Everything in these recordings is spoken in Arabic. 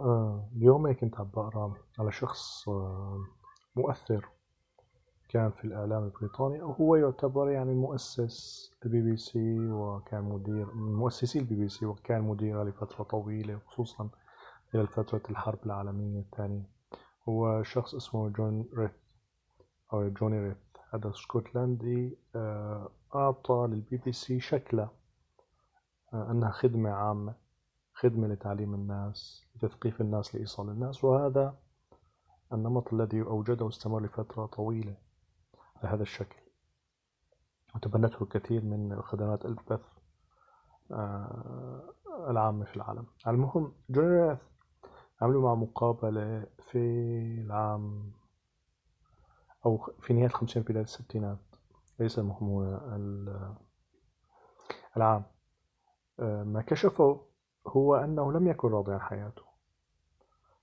آه، اليوم كنت عم بقرا على شخص آه، مؤثر كان في الإعلام البريطاني وهو يعتبر يعني مؤسس البي بي سي وكان مدير من مؤسسي البي بي سي وكان مديرها لفترة طويلة خصوصا خلال فترة الحرب العالمية الثانية. هو شخص اسمه جون ريث أو جوني ريث. هذا اسكتلندي آه، أعطى للبي بي سي شكلة أنها خدمة عامة. خدمة لتعليم الناس لتثقيف الناس لإيصال الناس وهذا النمط الذي أوجده استمر لفترة طويلة على هذا الشكل. وتبنته الكثير من خدمات البث آه، العامة في العالم. المهم جون عملوا مع مقابلة في العام أو في نهاية الخمسينات بداية الستينات. ليس المهم هو العام. آه، ما كشفوا هو أنه لم يكن راضي عن حياته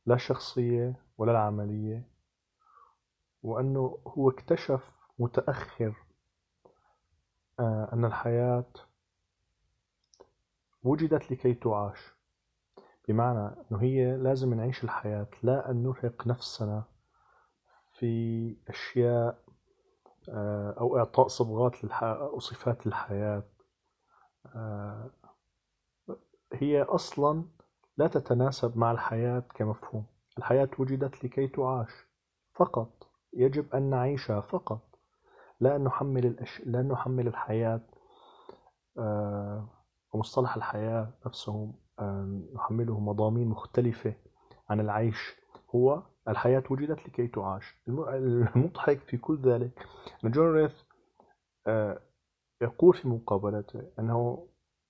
لا الشخصية ولا العملية وأنه هو اكتشف متأخر آه، أن الحياة وجدت لكي تعاش. بمعنى أنه هي لازم نعيش الحياة لا أن نرهق نفسنا في أشياء آه، أو إعطاء صبغات أو صفات للحياة آه، هي أصلا لا تتناسب مع الحياة كمفهوم. الحياة وجدت لكي تعاش. فقط. يجب أن نعيشها فقط. لا نحمل الأش... لا نحمل الحياة آه ومصطلح الحياة نفسه آه نحمله مضامين مختلفة عن العيش. هو الحياة وجدت لكي تعاش. المضحك في كل ذلك أن جون ريث آه يقول في مقابلته أنه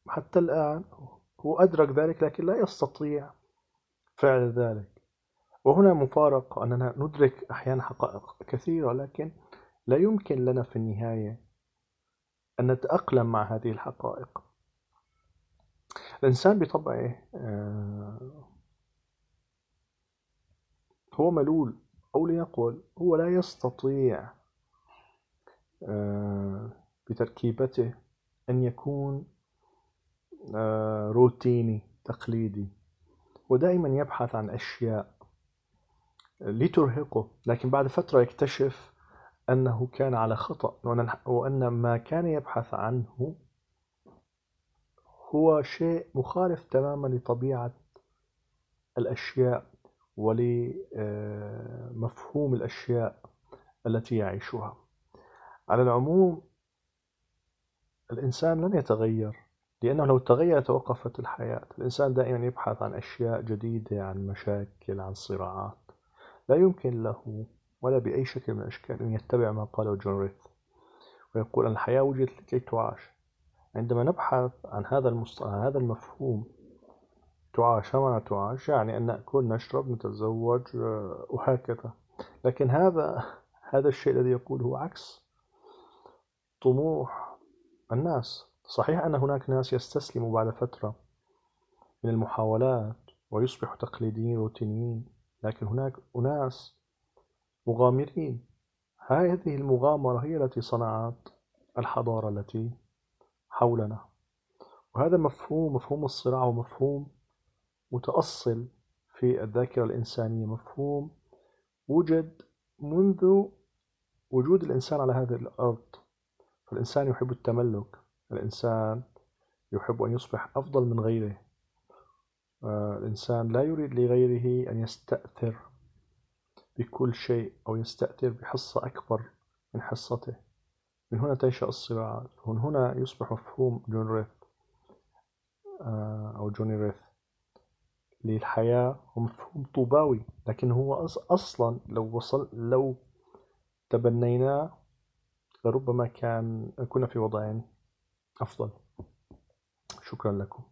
حتى الآن هو أدرك ذلك لكن لا يستطيع فعل ذلك. وهنا مفارقة أننا ندرك أحيانا حقائق كثيرة لكن لا يمكن لنا في النهاية أن نتأقلم مع هذه الحقائق. الإنسان بطبعه آه، هو ملول أو لنقل هو لا يستطيع آه، بتركيبته أن يكون روتيني تقليدي. ودائما يبحث عن أشياء لترهقه لكن بعد فترة يكتشف أنه كان على خطأ وأن ما كان يبحث عنه هو شيء مخالف تماما لطبيعة الأشياء ولمفهوم الأشياء التي يعيشها. على العموم الإنسان لن يتغير. لأنه لو تغير توقفت الحياة الإنسان دائما يبحث عن أشياء جديدة عن مشاكل عن صراعات. لا يمكن له ولا بأي شكل من الأشكال أن يتبع ما قاله جون ريث ويقول أن الحياة وجدت لكي تعاش. عندما نبحث عن هذا المصطلح هذا المفهوم تعاش ما تعاش يعني أن نأكل نشرب نتزوج آه، وهكذا. لكن هذا هذا الشيء الذي يقوله عكس طموح الناس. صحيح أن هناك ناس يستسلموا بعد فترة من المحاولات ويصبحوا تقليديين روتينيين لكن هناك أناس مغامرين. هذه المغامرة هي التي صنعت الحضارة التي حولنا. وهذا مفهوم مفهوم الصراع ومفهوم متأصل في الذاكرة الإنسانية. مفهوم وجد منذ وجود الإنسان على هذه الأرض. فالإنسان يحب التملك. الإنسان يحب أن يصبح أفضل من غيره. آه، الإنسان لا يريد لغيره أن يستأثر بكل شيء أو يستأثر بحصة أكبر من حصته. من هنا تنشأ الصراعات ومن هنا يصبح مفهوم جون ريث. آه، أو جوني ريث. للحياة هو مفهوم طوباوي لكن هو أصلا لو وصل لو تبنيناه لربما كان كنا في وضع أفضل. شكرا لكم.